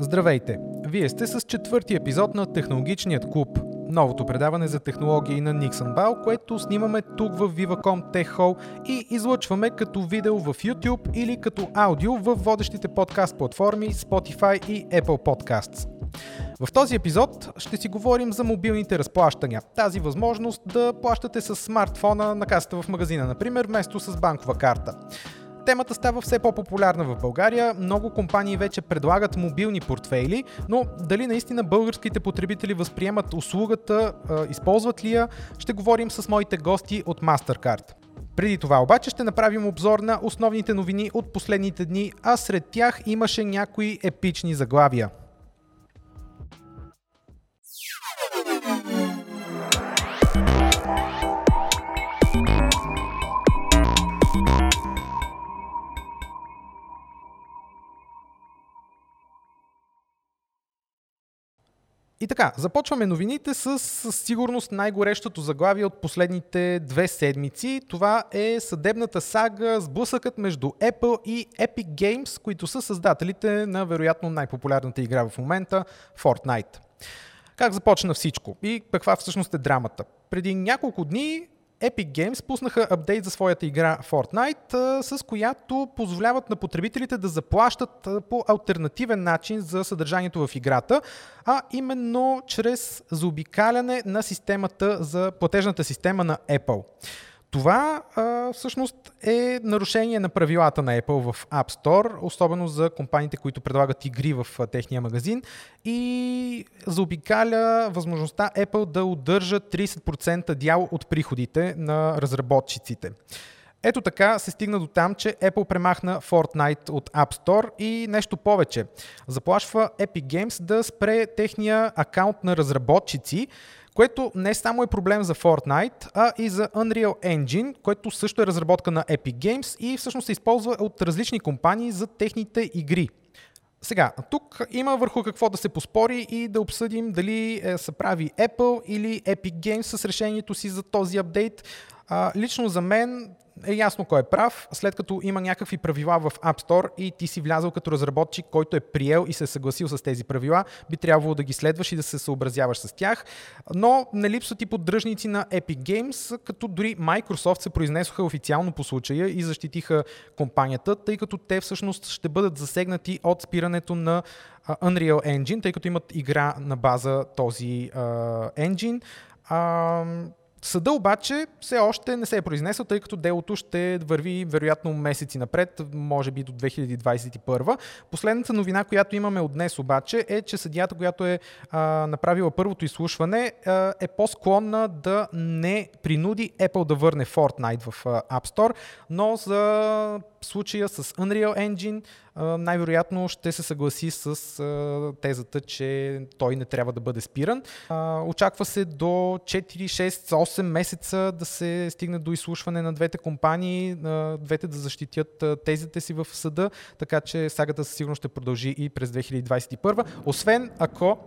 Здравейте! Вие сте с четвърти епизод на Технологичният клуб, новото предаване за технологии на Nixon Бал, което снимаме тук в Viva.com Tech Hall и излъчваме като видео в YouTube или като аудио в водещите подкаст платформи Spotify и Apple Podcasts. В този епизод ще си говорим за мобилните разплащания. Тази възможност да плащате с смартфона на касата в магазина, например, вместо с банкова карта. Темата става все по-популярна в България. Много компании вече предлагат мобилни портфейли, но дали наистина българските потребители възприемат услугата, използват ли я, ще говорим с моите гости от MasterCard. Преди това обаче ще направим обзор на основните новини от последните дни, а сред тях имаше някои епични заглавия. И така, започваме новините с, с сигурност най-горещото заглавие от последните две седмици. Това е съдебната сага, сблъсъкът между Apple и Epic Games, които са създателите на вероятно най-популярната игра в момента Fortnite. Как започна всичко и каква всъщност е драмата? Преди няколко дни Epic Games пуснаха апдейт за своята игра Fortnite, с която позволяват на потребителите да заплащат по альтернативен начин за съдържанието в играта, а именно чрез заобикаляне на системата за платежната система на Apple. Това а, всъщност е нарушение на правилата на Apple в App Store, особено за компаниите, които предлагат игри в а, техния магазин и заобикаля възможността Apple да удържа 30% дял от приходите на разработчиците. Ето така се стигна до там, че Apple премахна Fortnite от App Store и нещо повече. Заплашва Epic Games да спре техния акаунт на разработчици, което не само е проблем за Fortnite, а и за Unreal Engine, което също е разработка на Epic Games и всъщност се използва от различни компании за техните игри. Сега, тук има върху какво да се поспори и да обсъдим дали е, са прави Apple или Epic Games с решението си за този апдейт. А, лично за мен е ясно кой е прав, след като има някакви правила в App Store и ти си влязал като разработчик, който е приел и се е съгласил с тези правила, би трябвало да ги следваш и да се съобразяваш с тях. Но не липсват и поддръжници на Epic Games, като дори Microsoft се произнесоха официално по случая и защитиха компанията, тъй като те всъщност ще бъдат засегнати от спирането на Unreal Engine, тъй като имат игра на база този uh, engine. Uh, Съда обаче все още не се е произнесъл, тъй като делото ще върви вероятно месеци напред, може би до 2021. Последната новина, която имаме от днес обаче е, че съдията, която е а, направила първото изслушване, а, е по-склонна да не принуди Apple да върне Fortnite в а, App Store, но за случая с Unreal Engine най-вероятно ще се съгласи с тезата, че той не трябва да бъде спиран. Очаква се до 4, 6, 8 месеца да се стигне до изслушване на двете компании, двете да защитят тезите си в съда, така че сагата със сигурност ще продължи и през 2021, освен ако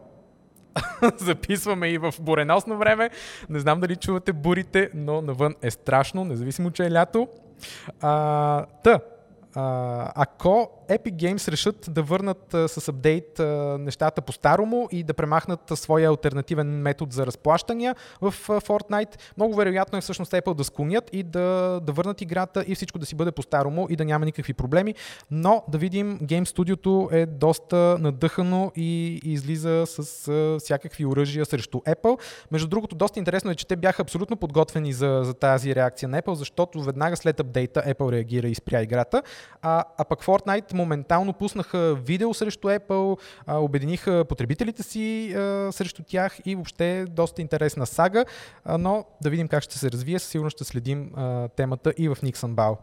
записваме и в буреносно време. Не знам дали чувате бурите, но навън е страшно, независимо, че е лято. А, та, а, ако Epic Games решат да върнат а, с апдейт а, нещата по-старому и да премахнат а, своя альтернативен метод за разплащания в а, Fortnite, много вероятно е всъщност Apple да склонят и да, да върнат играта и всичко да си бъде по-старому и да няма никакви проблеми. Но да видим, Game Studio е доста надъхано и, и излиза с а, всякакви оръжия срещу Apple. Между другото, доста интересно е, че те бяха абсолютно подготвени за, за тази реакция на Apple, защото веднага след апдейта Apple реагира и спря играта. А, а пък Fortnite моментално пуснаха видео срещу Apple, обединиха потребителите си срещу тях и въобще доста интересна сага, но да видим как ще се развие, сигурно ще следим темата и в Nixon Бал.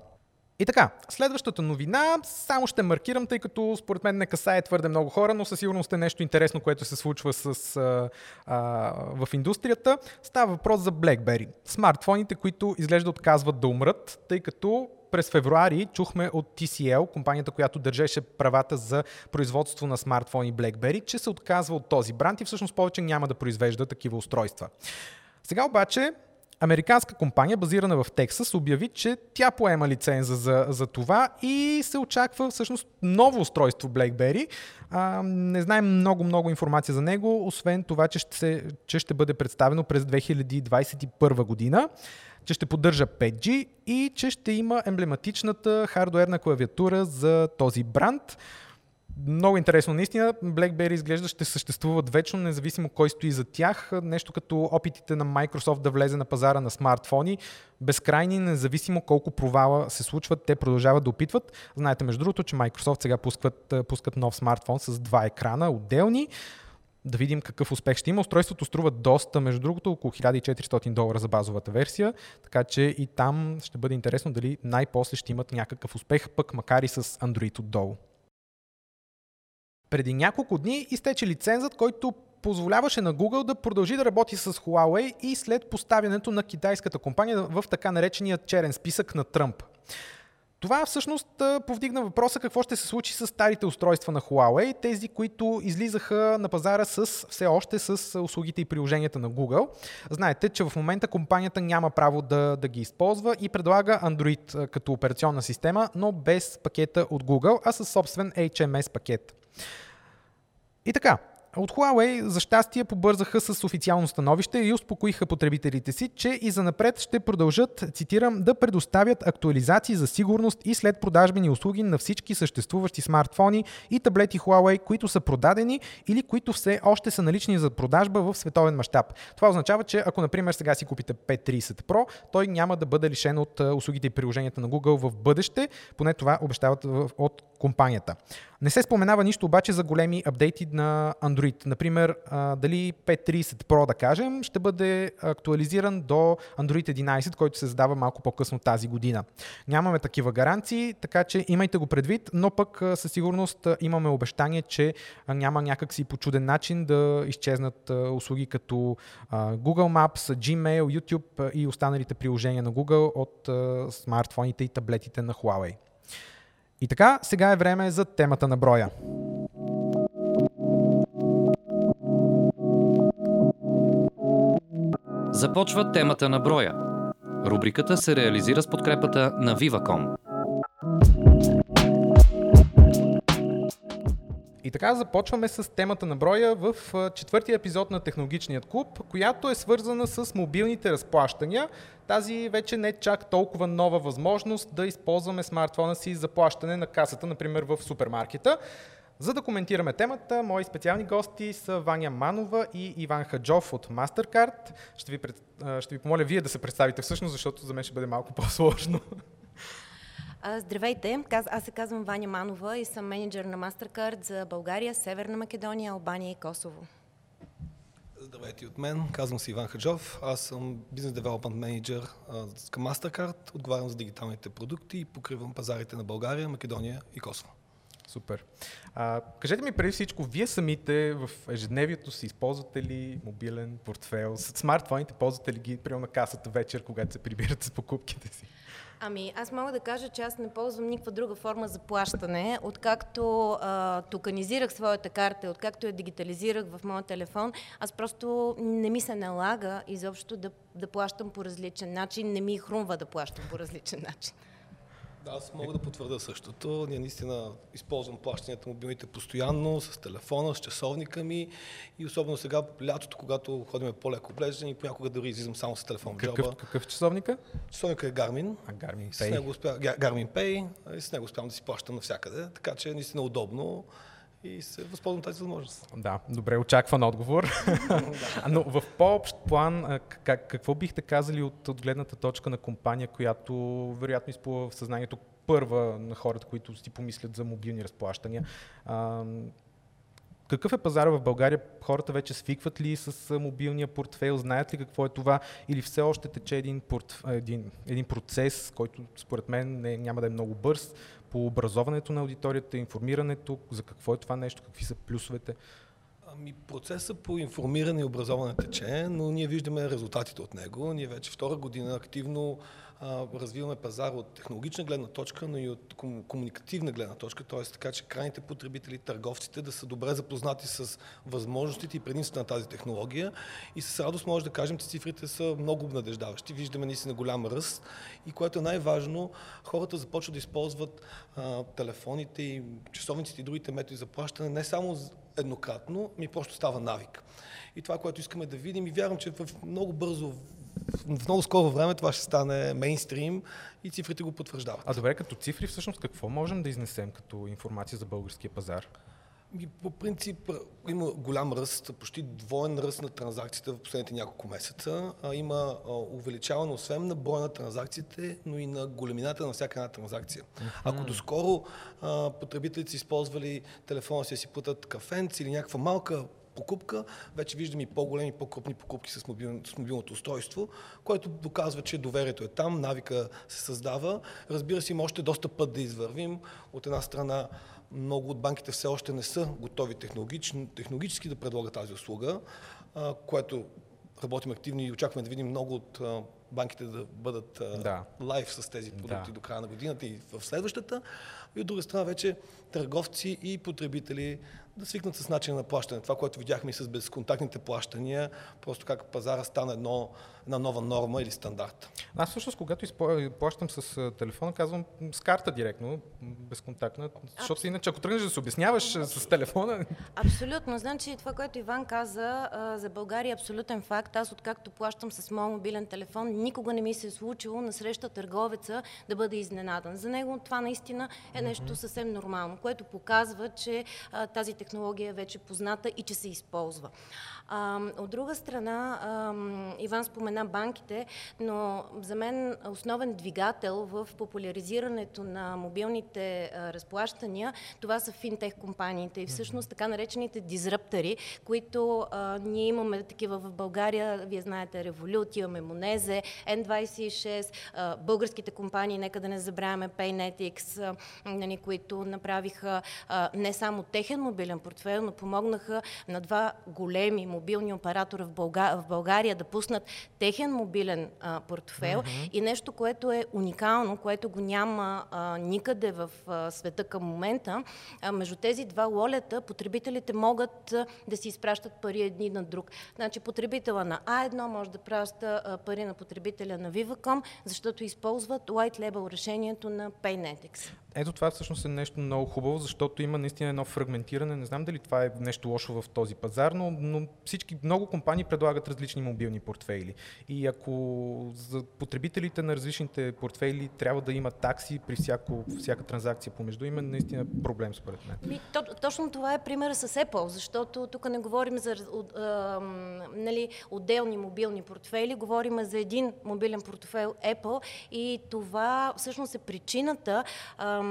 И така, следващата новина, само ще маркирам, тъй като според мен не касае твърде много хора, но със сигурност е нещо интересно, което се случва с, а, а, в индустрията. Става въпрос за BlackBerry. Смартфоните, които изглежда отказват да умрат, тъй като през февруари чухме от TCL, компанията, която държеше правата за производство на смартфони BlackBerry, че се отказва от този бранд и всъщност повече няма да произвежда такива устройства. Сега обаче Американска компания, базирана в Тексас, обяви, че тя поема лиценза за, за това и се очаква всъщност ново устройство BlackBerry. А, не знаем много-много информация за него, освен това, че ще, че ще бъде представено през 2021 година че ще поддържа 5G и че ще има емблематичната хардуерна клавиатура за този бранд. Много интересно, наистина. BlackBerry изглежда ще съществуват вечно, независимо кой стои за тях. Нещо като опитите на Microsoft да влезе на пазара на смартфони. Безкрайни, независимо колко провала се случват, те продължават да опитват. Знаете, между другото, че Microsoft сега пускат, пускат нов смартфон с два екрана отделни. Да видим какъв успех ще има. Устройството струва доста, между другото, около 1400 долара за базовата версия, така че и там ще бъде интересно дали най-после ще имат някакъв успех, пък макар и с Android отдолу. Преди няколко дни изтече лицензът, който позволяваше на Google да продължи да работи с Huawei и след поставянето на китайската компания в така наречения черен списък на Тръмп. Това всъщност повдигна въпроса какво ще се случи с старите устройства на Huawei, тези, които излизаха на пазара с все още с услугите и приложенията на Google. Знаете, че в момента компанията няма право да, да ги използва и предлага Android като операционна система, но без пакета от Google, а със собствен HMS пакет. И така, от Huawei за щастие побързаха с официално становище и успокоиха потребителите си, че и за напред ще продължат, цитирам, да предоставят актуализации за сигурност и след продажбени услуги на всички съществуващи смартфони и таблети Huawei, които са продадени или които все още са налични за продажба в световен мащаб. Това означава, че ако, например, сега си купите P30 Pro, той няма да бъде лишен от услугите и приложенията на Google в бъдеще, поне това обещават от компанията. Не се споменава нищо обаче за големи апдейти на Android. Например, дали P30 Pro, да кажем, ще бъде актуализиран до Android 11, който се задава малко по-късно тази година. Нямаме такива гаранции, така че имайте го предвид, но пък със сигурност имаме обещание, че няма някакси по чуден начин да изчезнат услуги като Google Maps, Gmail, YouTube и останалите приложения на Google от смартфоните и таблетите на Huawei. И така, сега е време за темата на броя. Започва темата на броя. Рубриката се реализира с подкрепата на Viva.com. така започваме с темата на броя в четвъртия епизод на Технологичният клуб, която е свързана с мобилните разплащания. Тази вече не е чак толкова нова възможност да използваме смартфона си за плащане на касата, например в супермаркета. За да коментираме темата, мои специални гости са Ваня Манова и Иван Хаджов от MasterCard. Ще ви, пред... ще ви помоля вие да се представите всъщност, защото за мен ще бъде малко по-сложно. Здравейте, аз се казвам Ваня Манова и съм менеджер на MasterCard за България, Северна Македония, Албания и Косово. Здравейте от мен, казвам се Иван Хаджов. Аз съм бизнес девелопмент менеджер към MasterCard, отговарям за дигиталните продукти и покривам пазарите на България, Македония и Косово. Супер. А, кажете ми преди всичко, вие самите в ежедневието си използвате ли мобилен портфел? Смартфоните ползвате ли ги, приема на касата вечер, когато се прибирате с покупките си? Ами, аз мога да кажа, че аз не ползвам никаква друга форма за плащане. Откакто а, токанизирах своята карта, откакто я дигитализирах в моя телефон, аз просто не ми се налага изобщо да, да плащам по различен начин. Не ми хрумва да плащам по различен начин. Аз мога да потвърда същото. Ние наистина използвам плащанията мобилните постоянно, с телефона, с часовника ми и особено сега лятото, когато ходим по-леко облеждане и понякога дори излизам само с телефон в джоба. Какъв, какъв часовника? Часовника е Garmin. А, Garmin Pay. С него успя, Garmin Pay и с него успявам да си плащам навсякъде, така че е наистина удобно и се възползвам тази възможност. Да, добре очакван отговор. Но в по-общ план, как, какво бихте казали от, от гледната точка на компания, която вероятно изплува в съзнанието първа на хората, които си помислят за мобилни разплащания? А, какъв е пазара в България? Хората вече свикват ли с мобилния портфейл? Знаят ли какво е това? Или все още тече един, порт, един, един процес, който според мен не, няма да е много бърз, по образоването на аудиторията, информирането, за какво е това нещо, какви са плюсовете? Ами, процесът по информиране и образоване тече, но ние виждаме резултатите от него. Ние вече втора година активно развиваме пазар от технологична гледна точка, но и от комуникативна гледна точка, т.е. така, че крайните потребители, търговците да са добре запознати с възможностите и предимствата на тази технология. И с радост може да кажем, че цифрите са много обнадеждаващи. Виждаме наистина голям ръст и което е най-важно, хората започват да използват а, телефоните и часовниците и другите методи за плащане не само еднократно, ми просто става навик. И това, което искаме да видим и вярвам, че в много бързо в много скоро време това ще стане мейнстрим и цифрите го потвърждават. А добре, като цифри всъщност какво можем да изнесем като информация за българския пазар? И по принцип има голям ръст, почти двоен ръст на транзакциите в последните няколко месеца. Има увеличаване освен на броя на транзакциите, но и на големината на всяка една транзакция. Mm-hmm. Ако доскоро потребителите си използвали телефона си да си платят кафенци или някаква малка покупка, вече виждаме и по-големи, по-крупни покупки с, мобил, с мобилното устройство, което доказва, че доверието е там, навика се създава. Разбира се, има още доста път да извървим. От една страна, много от банките все още не са готови технологически да предлагат тази услуга, което работим активно и очакваме да видим много от банките да бъдат да. лайв с тези продукти да. до края на годината и в следващата. И от друга страна вече търговци и потребители да свикнат с начина на плащане. Това, което видяхме и с безконтактните плащания, просто как пазара стана едно, една нова норма или стандарт. Аз всъщност, когато плащам с телефона, казвам с карта директно, безконтактна, защото иначе ако тръгнеш да се обясняваш с телефона... Абсолютно. Значи това, което Иван каза за България е абсолютен факт. Аз откакто плащам с моят мобилен телефон, никога не ми се е случило на среща търговеца да бъде изненадан. За него това наистина е нещо съвсем нормално, което показва, че тази технология е вече позната и че се използва. А, от друга страна, а, Иван спомена банките, но за мен основен двигател в популяризирането на мобилните а, разплащания, това са финтех компаниите и всъщност така наречените дизраптори, които а, ние имаме такива в България, вие знаете Револют, имаме Монезе, N26, а, българските компании, нека да не забравяме Paynetics, а, нали, които направиха а, не само техен мобилен портфел, но помогнаха на два големи мобилни оператора в, Бълга... в България да пуснат техен мобилен а, портфел mm-hmm. и нещо, което е уникално, което го няма а, никъде в а, света към момента. А, между тези два лолета потребителите могат а, да си изпращат пари едни на друг. Значи потребителя на А1 може да праща а, пари на потребителя на Viva.com, защото използват white label решението на Paynetics. Ето това всъщност е нещо много хубаво, защото има наистина едно фрагментиране. Не знам дали това е нещо лошо в този пазар, но, но всички, много компании предлагат различни мобилни портфейли. И ако за потребителите на различните портфейли трябва да има такси при всяко, всяка транзакция помежду им, е наистина проблем според мен. Ми, то, точно това е примера с Apple, защото тук не говорим за от, а, нали, отделни мобилни портфейли, говорим за един мобилен портфейл Apple и това всъщност е причината а,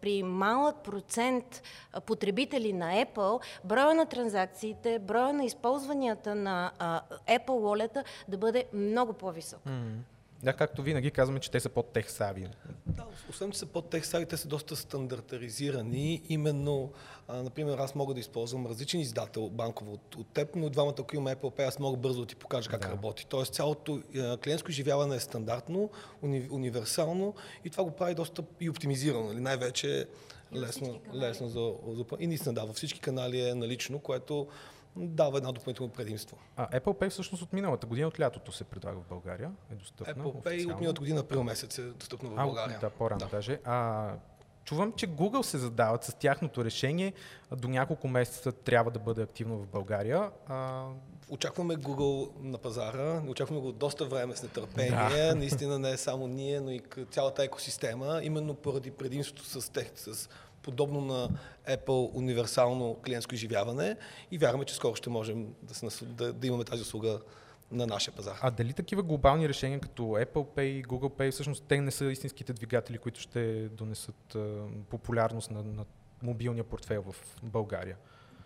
при малък процент потребители на Apple, броя на транзакциите, броя на използванията на Apple Wallet да бъде много по-висок. Mm. Да, както винаги казваме, че те са под-тех сави. Да, освен, че са под-тех сави, те са доста стандартаризирани. Именно, а, например, аз мога да използвам различен издател банково от, от теб, но двамата, ако имаме Apple Pay, аз мога бързо да ти покажа как да. работи. Тоест, цялото а, клиентско изживяване е стандартно, уни, универсално и това го прави доста и оптимизирано. Нали? Най-вече лесно, лесно за, за... И наистина, да, във всички канали е налично, което дава едно допълнително предимство. А Apple Pay всъщност от миналата година, от лятото се предлага в България, е достъпно Apple Pay от миналата година, април месец е достъпно в България. А, да, по-рано да. даже. А, чувам, че Google се задават с тяхното решение. До няколко месеца трябва да бъде активно в България. А... Очакваме Google на пазара, очакваме го доста време с нетърпение. Да. Наистина не е само ние, но и цялата екосистема, именно поради предимството с, тех, с подобно на Apple универсално клиентско изживяване и вярваме, че скоро ще можем да, се, да, да имаме тази услуга на нашия пазар. А дали такива глобални решения като Apple Pay и Google Pay, всъщност те не са истинските двигатели, които ще донесат популярност на, на мобилния портфел в България?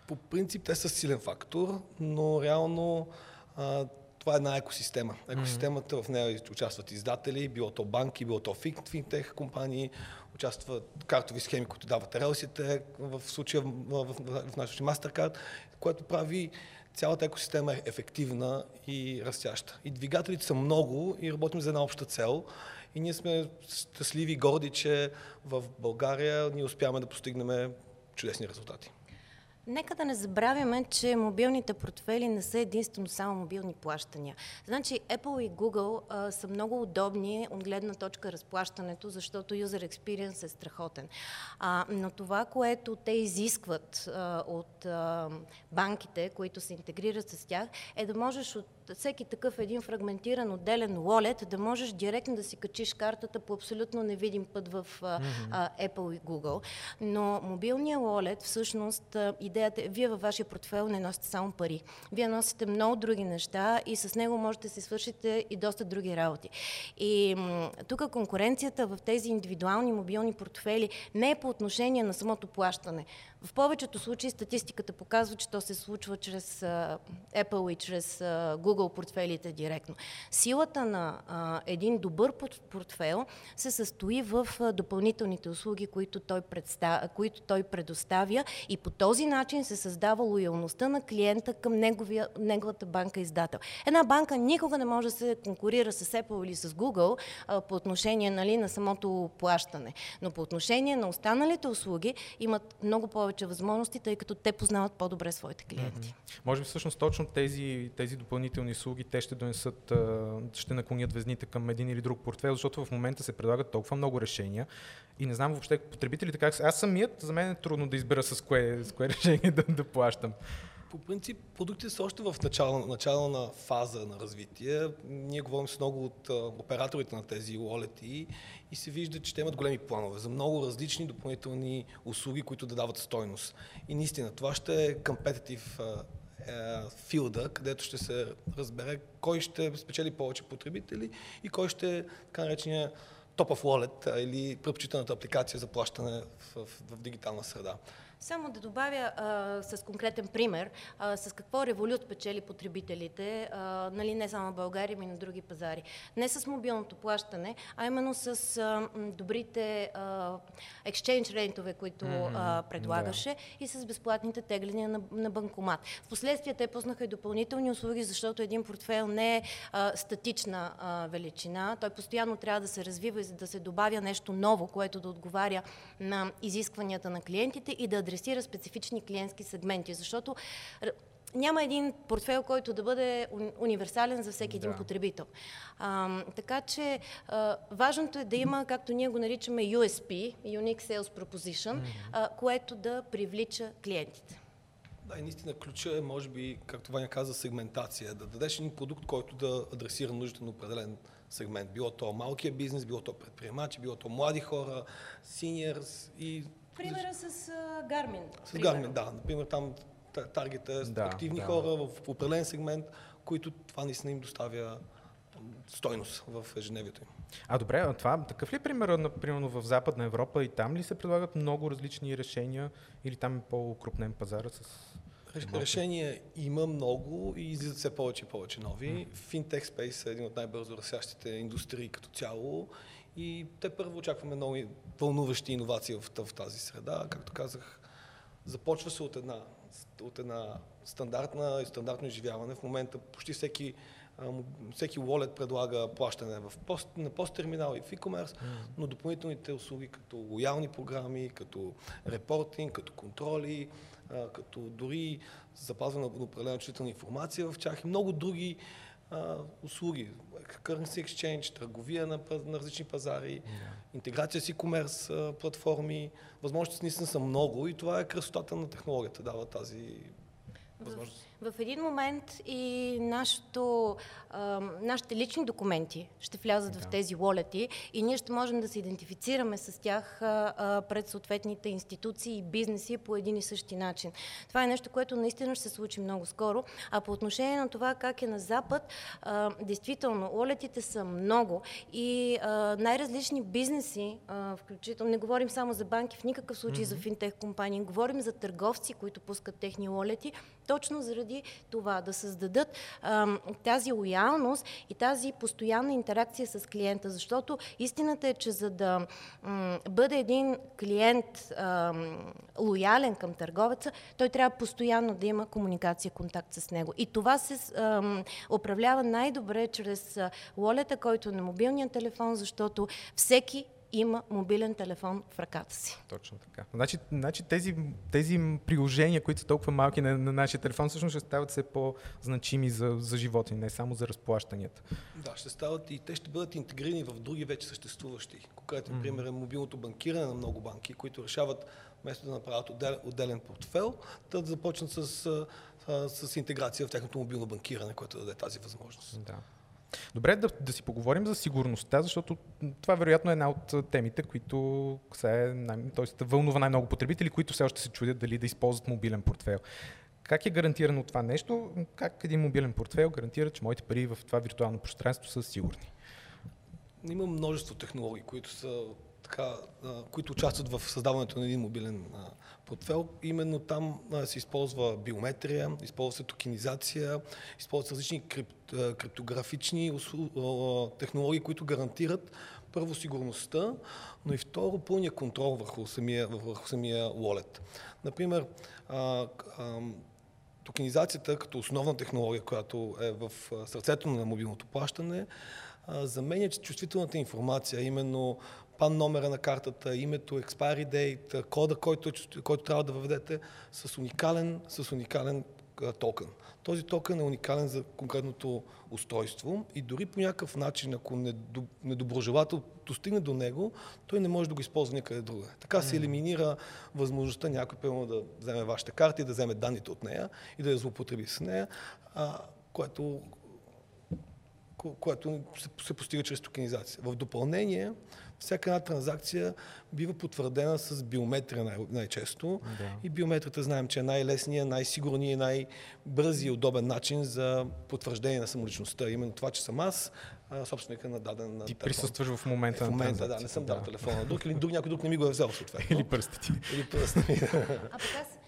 По принцип те са силен фактор, но реално а, това е една екосистема. Екосистемата mm-hmm. в нея участват издатели, било то банки, било то финтех компании, участват картови схеми, които дават релсите, в случая в, в, в, нашия MasterCard, което прави цялата екосистема ефективна и растяща. И двигателите са много и работим за една обща цел. И ние сме щастливи и горди, че в България ние успяваме да постигнем чудесни резултати. Нека да не забравяме, че мобилните портфели не са единствено само мобилни плащания. Значи Apple и Google а, са много удобни от гледна точка разплащането, защото user experience е страхотен. А, но това, което те изискват а, от а, банките, които се интегрират с тях, е да можеш от всеки такъв един фрагментиран отделен wallet да можеш директно да си качиш картата по абсолютно невидим път в а, Apple и Google. Но мобилният wallet, всъщност, идеята е, вие във вашия портфел не носите само пари. Вие носите много други неща и с него можете да си свършите и доста други работи. И тук конкуренцията в тези индивидуални мобилни портфели не е по отношение на самото плащане. В повечето случаи статистиката показва, че то се случва чрез Apple и чрез Google портфелите директно. Силата на един добър портфел се състои в допълнителните услуги, които той, представ... които той предоставя и по този начин се създава лоялността на клиента към неговия, неговата банка издател. Една банка никога не може да се конкурира с Apple или с Google по отношение нали, на самото плащане. Но по отношение на останалите услуги имат много повече повече възможности, тъй като те познават по-добре своите клиенти. Mm-hmm. Може би всъщност точно тези, тези допълнителни услуги, те ще донесат, ще наклонят везните към един или друг портфел, защото в момента се предлагат толкова много решения и не знам въобще потребителите как. Аз самият, за мен е трудно да избера с кое, с кое решение да, да плащам. По принцип, продуктите са още в начало, начало на фаза на развитие. Ние говорим с много от операторите на тези уолети и се вижда, че те имат големи планове за много различни допълнителни услуги, които да дават стойност. И наистина, това ще е компетитив филда, където ще се разбере кой ще спечели повече потребители и кой ще е така наречения top of wallet или предпочитаната апликация за плащане в, в, в дигитална среда. Само да добавя а, с конкретен пример, а, с какво револют печели потребителите, а, нали, не само в България, но и на други пазари. Не с мобилното плащане, а именно с а, добрите а, exchange рентове, които а, предлагаше да. и с безплатните тегления на, на банкомат. Впоследствие те пуснаха и допълнителни услуги, защото един портфел не е а, статична а, величина. Той постоянно трябва да се развива и да се добавя нещо ново, което да отговаря на изискванията на клиентите и да адресира специфични клиентски сегменти, защото няма един портфел, който да бъде универсален за всеки да. един потребител. А, така че а, важното е да има, както ние го наричаме USP, Unique Sales Proposition, mm-hmm. а, което да привлича клиентите. Да, и наистина ключа е, може би, както Ваня каза, сегментация. Да дадеш един продукт, който да адресира нуждите на определен сегмент. Било то малкия бизнес, било то предприемачи, било то млади хора, синьорс и Примера с Гармин. С Гармин, да. Например, там таргет е да, активни да. хора в определен сегмент, които това наистина им доставя стойност в ежедневието им. А добре, а това такъв ли е пример, например, в Западна Европа и там ли се предлагат много различни решения или там е по-крупнен пазар с Решения има много и излизат все повече и повече нови. Mm. Fintech Space е един от най-бързо растящите индустрии като цяло и те първо очакваме много вълнуващи иновации в, в тази среда. Както казах, започва се от една, от една стандартна и стандартно изживяване. В момента почти всеки всеки wallet предлага плащане в пост, на посттерминал и в e-commerce, но допълнителните услуги като лоялни програми, като репортинг, като контроли, като дори запазване на определена чувствителна информация в тях и много други а, услуги. Currency exchange, търговия на, на различни пазари, yeah. интеграция с e-commerce платформи. Възможностите наистина са много и това е красотата на технологията, дава тази възможност. В един момент и нашото, а, нашите лични документи ще влязат да. в тези волети и ние ще можем да се идентифицираме с тях а, а, пред съответните институции и бизнеси по един и същи начин. Това е нещо, което наистина ще се случи много скоро. А по отношение на това как е на Запад, а, действително, волетите са много и а, най-различни бизнеси, а, включително, не говорим само за банки, в никакъв случай mm-hmm. за финтех компании, говорим за търговци, които пускат техни волети, Точно заради това да създадат а, тази лоялност и тази постоянна интеракция с клиента, защото истината е, че за да м, бъде един клиент а, лоялен към търговеца, той трябва постоянно да има комуникация, контакт с него. И това се а, управлява най-добре чрез лолета, който е на мобилния телефон, защото всеки има мобилен телефон в ръката си. Точно така. Значи, значи тези, тези приложения, които са толкова малки на, на нашия телефон, всъщност ще стават все по-значими за, за живота не само за разплащанията. Да, ще стават и те ще бъдат интегрирани в други вече съществуващи. Конкретен mm-hmm. пример е мобилното банкиране на много банки, които решават вместо да направят отдел, отделен портфел, да започнат с, с, с интеграция в тяхното мобилно банкиране, което да даде тази възможност. Да. Добре, да, да си поговорим за сигурността, защото това вероятно е една от темите, които касае, т.е. вълнува най-много потребители, които все още се чудят дали да използват мобилен портфел. Как е гарантирано това нещо? Как един мобилен портфел гарантира, че моите пари в това виртуално пространство са сигурни? Има множество технологии, които са така, които участват в създаването на един мобилен портфел. Именно там се използва биометрия, използва се токенизация, използват различни крип, криптографични технологии, които гарантират първо сигурността, но и второ пълния контрол върху самия, върху самия wallet. Например, токенизацията като основна технология, която е в сърцето на мобилното плащане, заменя чувствителната информация, именно пан номера на картата, името, expiry date, кода, който, който трябва да въведете с уникален, с уникален токен. Този токен е уникален за конкретното устройство и дори по някакъв начин, ако недоброжелател достигне до него, той не може да го използва никъде друга. Така се елиминира възможността някой, примерно, да вземе вашата карта и да вземе данните от нея и да я злоупотреби с нея, което което се постига чрез токенизация. В допълнение, всяка една транзакция бива потвърдена с биометрия най- най-често. Да. И биометрията знаем, че е най-лесният, най-сигурният, най-бързи и удобен начин за потвърждение на самоличността. Именно това, че съм аз, собственика на даден Ти телефон. присъстваш в момента е, в момента, да, не съм да. дал телефона друг или друг, някой друг не ми го е взел съответно. Или пръстите. Или пръстите. А пък аз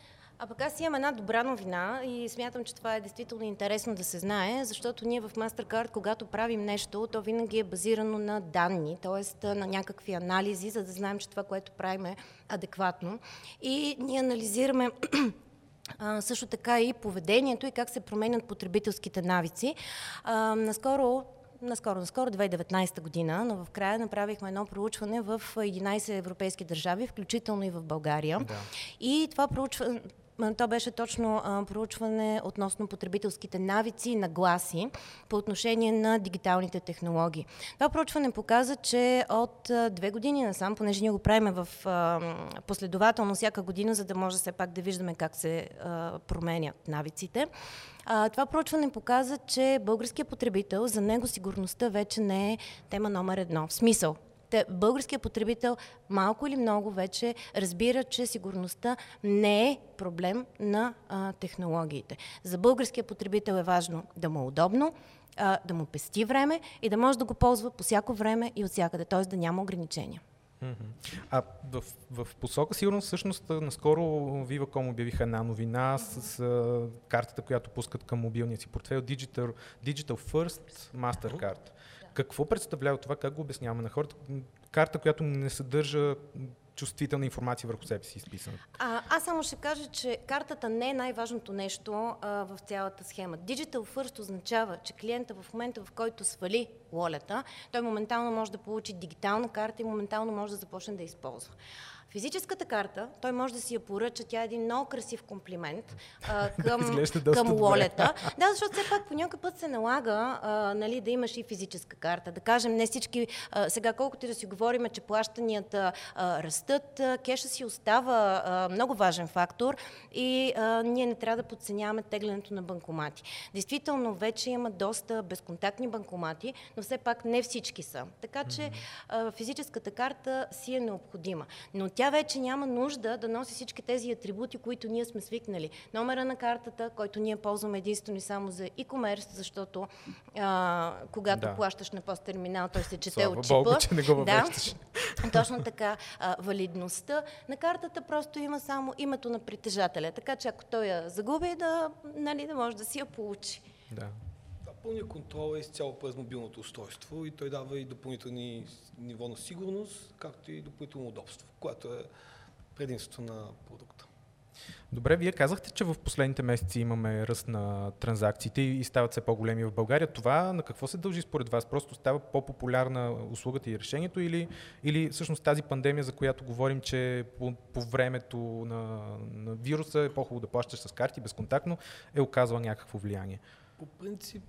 а пък аз имам една добра новина и смятам, че това е действително интересно да се знае, защото ние в MasterCard, когато правим нещо, то винаги е базирано на данни, т.е. на някакви анализи, за да знаем, че това, което правим е адекватно. И ние анализираме а, също така и поведението и как се променят потребителските навици. А, наскоро наскоро, наскоро 2019 година, но в края направихме едно проучване в 11 европейски държави, включително и в България. Да. И това проучване, то беше точно проучване относно потребителските навици и нагласи по отношение на дигиталните технологии. Това проучване показа, че от две години насам, понеже ние го правим в последователно всяка година, за да може все пак да виждаме как се променят навиците, това проучване показа, че българският потребител, за него сигурността вече не е тема номер едно. В смисъл, те, българският потребител малко или много вече разбира, че сигурността не е проблем на а, технологиите. За българския потребител е важно да му е удобно, а, да му пести време и да може да го ползва по всяко време и от всякъде, т.е. да няма ограничения. А в, в посока сигурно всъщност наскоро Viva.com обявиха една новина с, с картата, която пускат към мобилния си портфел Digital, Digital First Mastercard. Какво представлява това? Как го обясняваме на хората? Карта, която не съдържа чувствителна информация върху себе си изписана. А, аз само ще кажа, че картата не е най-важното нещо а, в цялата схема. Digital First означава, че клиента в момента, в който свали лолета, той моментално може да получи дигитална карта и моментално може да започне да използва. Физическата карта, той може да си я поръча, тя е един много красив комплимент а, към, към лолета. Да, защото все пак по някой път се налага а, нали, да имаш и физическа карта. Да кажем, не всички, а, сега колкото и да си говорим, че плащанията а, растат, а, кеша си остава а, много важен фактор и а, ние не трябва да подценяваме теглянето на банкомати. Действително, вече има доста безконтактни банкомати, но все пак не всички са. Така че а, физическата карта си е необходима. Но тя вече няма нужда да носи всички тези атрибути, които ние сме свикнали. Номера на картата, който ние ползваме единствено и само за e-commerce, защото а, когато да. плащаш на посттерминал, той се чете Слава от чипа. Богу, че не го да. Точно така. А, валидността на картата просто има само името на притежателя. Така че ако той я загуби, да, нали, да може да си я получи. Да. Пълният контрол е изцяло през мобилното устройство и той дава и допълнителни ниво на сигурност, както и допълнително удобство, което е предимството на продукта. Добре, вие казахте, че в последните месеци имаме ръст на транзакциите и стават все по-големи в България. Това на какво се дължи според вас? Просто става по-популярна услугата и решението или, или всъщност тази пандемия, за която говорим, че по, по времето на, на вируса е по-хубаво да плащаш с карти безконтактно, е оказала някакво влияние? По принцип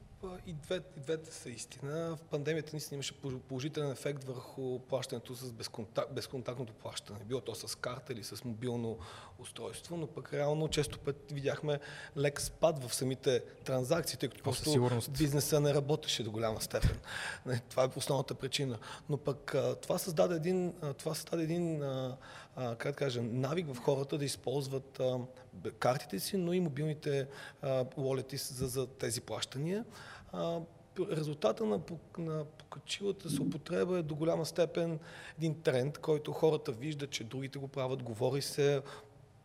и двете, и двете са истина. В пандемията наистина имаше положителен ефект върху плащането с безконтак, безконтактното плащане. Било то с карта или с мобилно устройство, но пък реално често път видяхме лек спад в самите транзакции, тъй като просто бизнеса не работеше до голяма степен. Това е основната причина. Но пък това създаде един, това създаде един как да кажа, навик в хората да използват картите си, но и мобилните уолети за, за тези плащания резултата на, на покачилата се употреба е до голяма степен един тренд, който хората виждат, че другите го правят, говори се,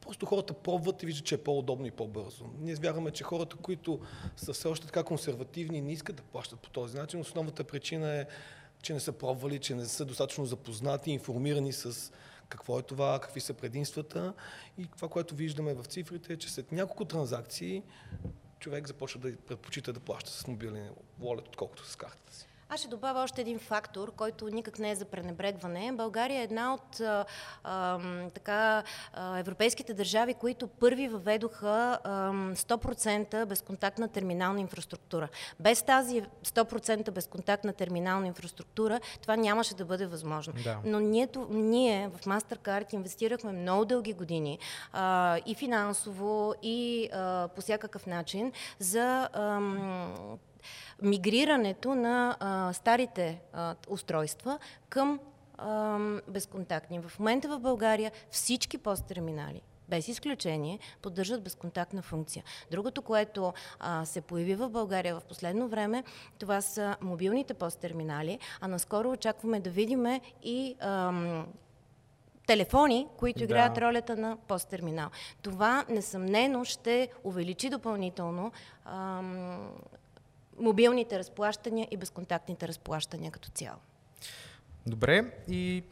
Просто хората пробват и виждат, че е по-удобно и по-бързо. Ние вярваме, че хората, които са все още така консервативни не искат да плащат по този начин, основната причина е, че не са пробвали, че не са достатъчно запознати, информирани с какво е това, какви са предимствата. И това, което виждаме в цифрите е, че след няколко транзакции човек започва да предпочита да плаща с мобилен wallet, отколкото с картата си. Аз ще добавя още един фактор, който никак не е за пренебрегване. България е една от а, а, така, а, европейските държави, които първи въведоха а, 100% безконтактна терминална инфраструктура. Без тази 100% безконтактна терминална инфраструктура това нямаше да бъде възможно. Да. Но ние, ние в MasterCard инвестирахме много дълги години а, и финансово, и а, по всякакъв начин за а, мигрирането на а, старите а, устройства към а, безконтактни. В момента в България всички посттерминали без изключение, поддържат безконтактна функция. Другото, което а, се появи в България в последно време, това са мобилните посттерминали, а наскоро очакваме да видим и ам, телефони, които играят да. ролята на посттерминал. Това несъмнено ще увеличи допълнително ам, мобилните разплащания и безконтактните разплащания като цяло. Добре, и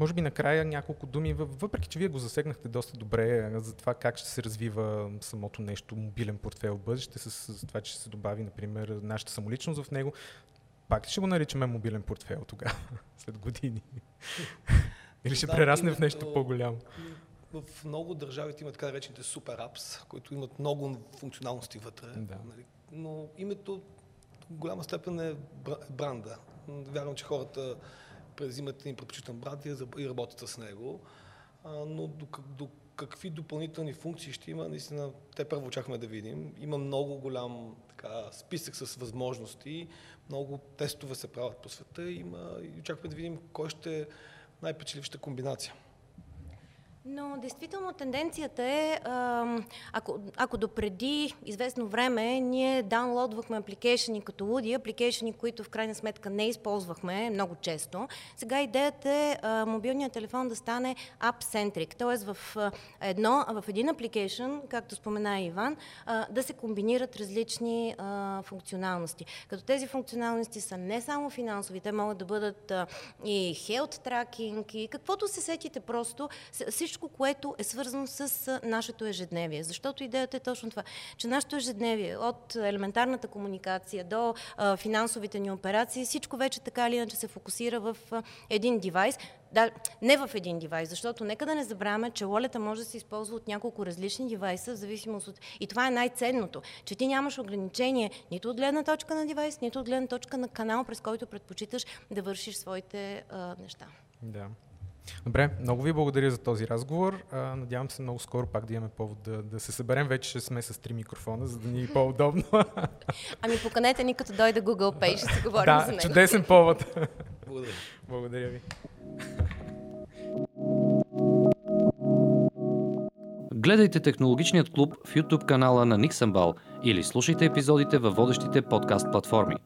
може би накрая няколко думи, въпреки че вие го засегнахте доста добре за това как ще се развива самото нещо, мобилен портфел в бъдеще, с, с това, че ще се добави, например, нашата самоличност в него. Пак ще го наричаме мобилен портфел тогава, след години? Или ще да, прерасне в нещо по-голямо? В много държавите има така наречените супер апс, които имат много функционалности вътре. Да. Нали? Но името голяма степен е бранда. Вярвам, че хората презимат един предпочитан бранд и работят с него. но до, до какви допълнителни функции ще има, наистина те първо очакваме да видим. Има много голям така, списък с възможности, много тестове се правят по света има, и очакваме да видим кой ще е най-печелившата комбинация. Но действително тенденцията е, ако, ако допреди известно време ние даунлодвахме апликейшени като луди, апликейшени, които в крайна сметка не използвахме много често, сега идеята е мобилният телефон да стане app-centric, т.е. в, едно, в един апликейшн, както спомена Иван, да се комбинират различни функционалности. Като тези функционалности са не само финансови, те могат да бъдат и health tracking, и каквото се сетите просто, всичко всичко, което е свързано с нашето ежедневие. Защото идеята е точно това, че нашето ежедневие, от елементарната комуникация до а, финансовите ни операции, всичко вече така или иначе се фокусира в а, един девайс. Да, не в един девайс, защото нека да не забравяме, че лолета може да се използва от няколко различни девайса, в зависимост от... И това е най-ценното, че ти нямаш ограничение нито от гледна точка на девайс, нито от гледна точка на канал, през който предпочиташ да вършиш своите а, неща. Да. Добре, много ви благодаря за този разговор. А, надявам се много скоро пак да имаме повод да, да се съберем. Вече ще сме с три микрофона, за да ни е по-удобно. Ами поканете ни като дойде Google Pay, ще си говорим да, за него. чудесен повод. Благодаря. Благодаря ви. Гледайте Технологичният клуб в YouTube канала на Никсамбал или слушайте епизодите във водещите подкаст платформи.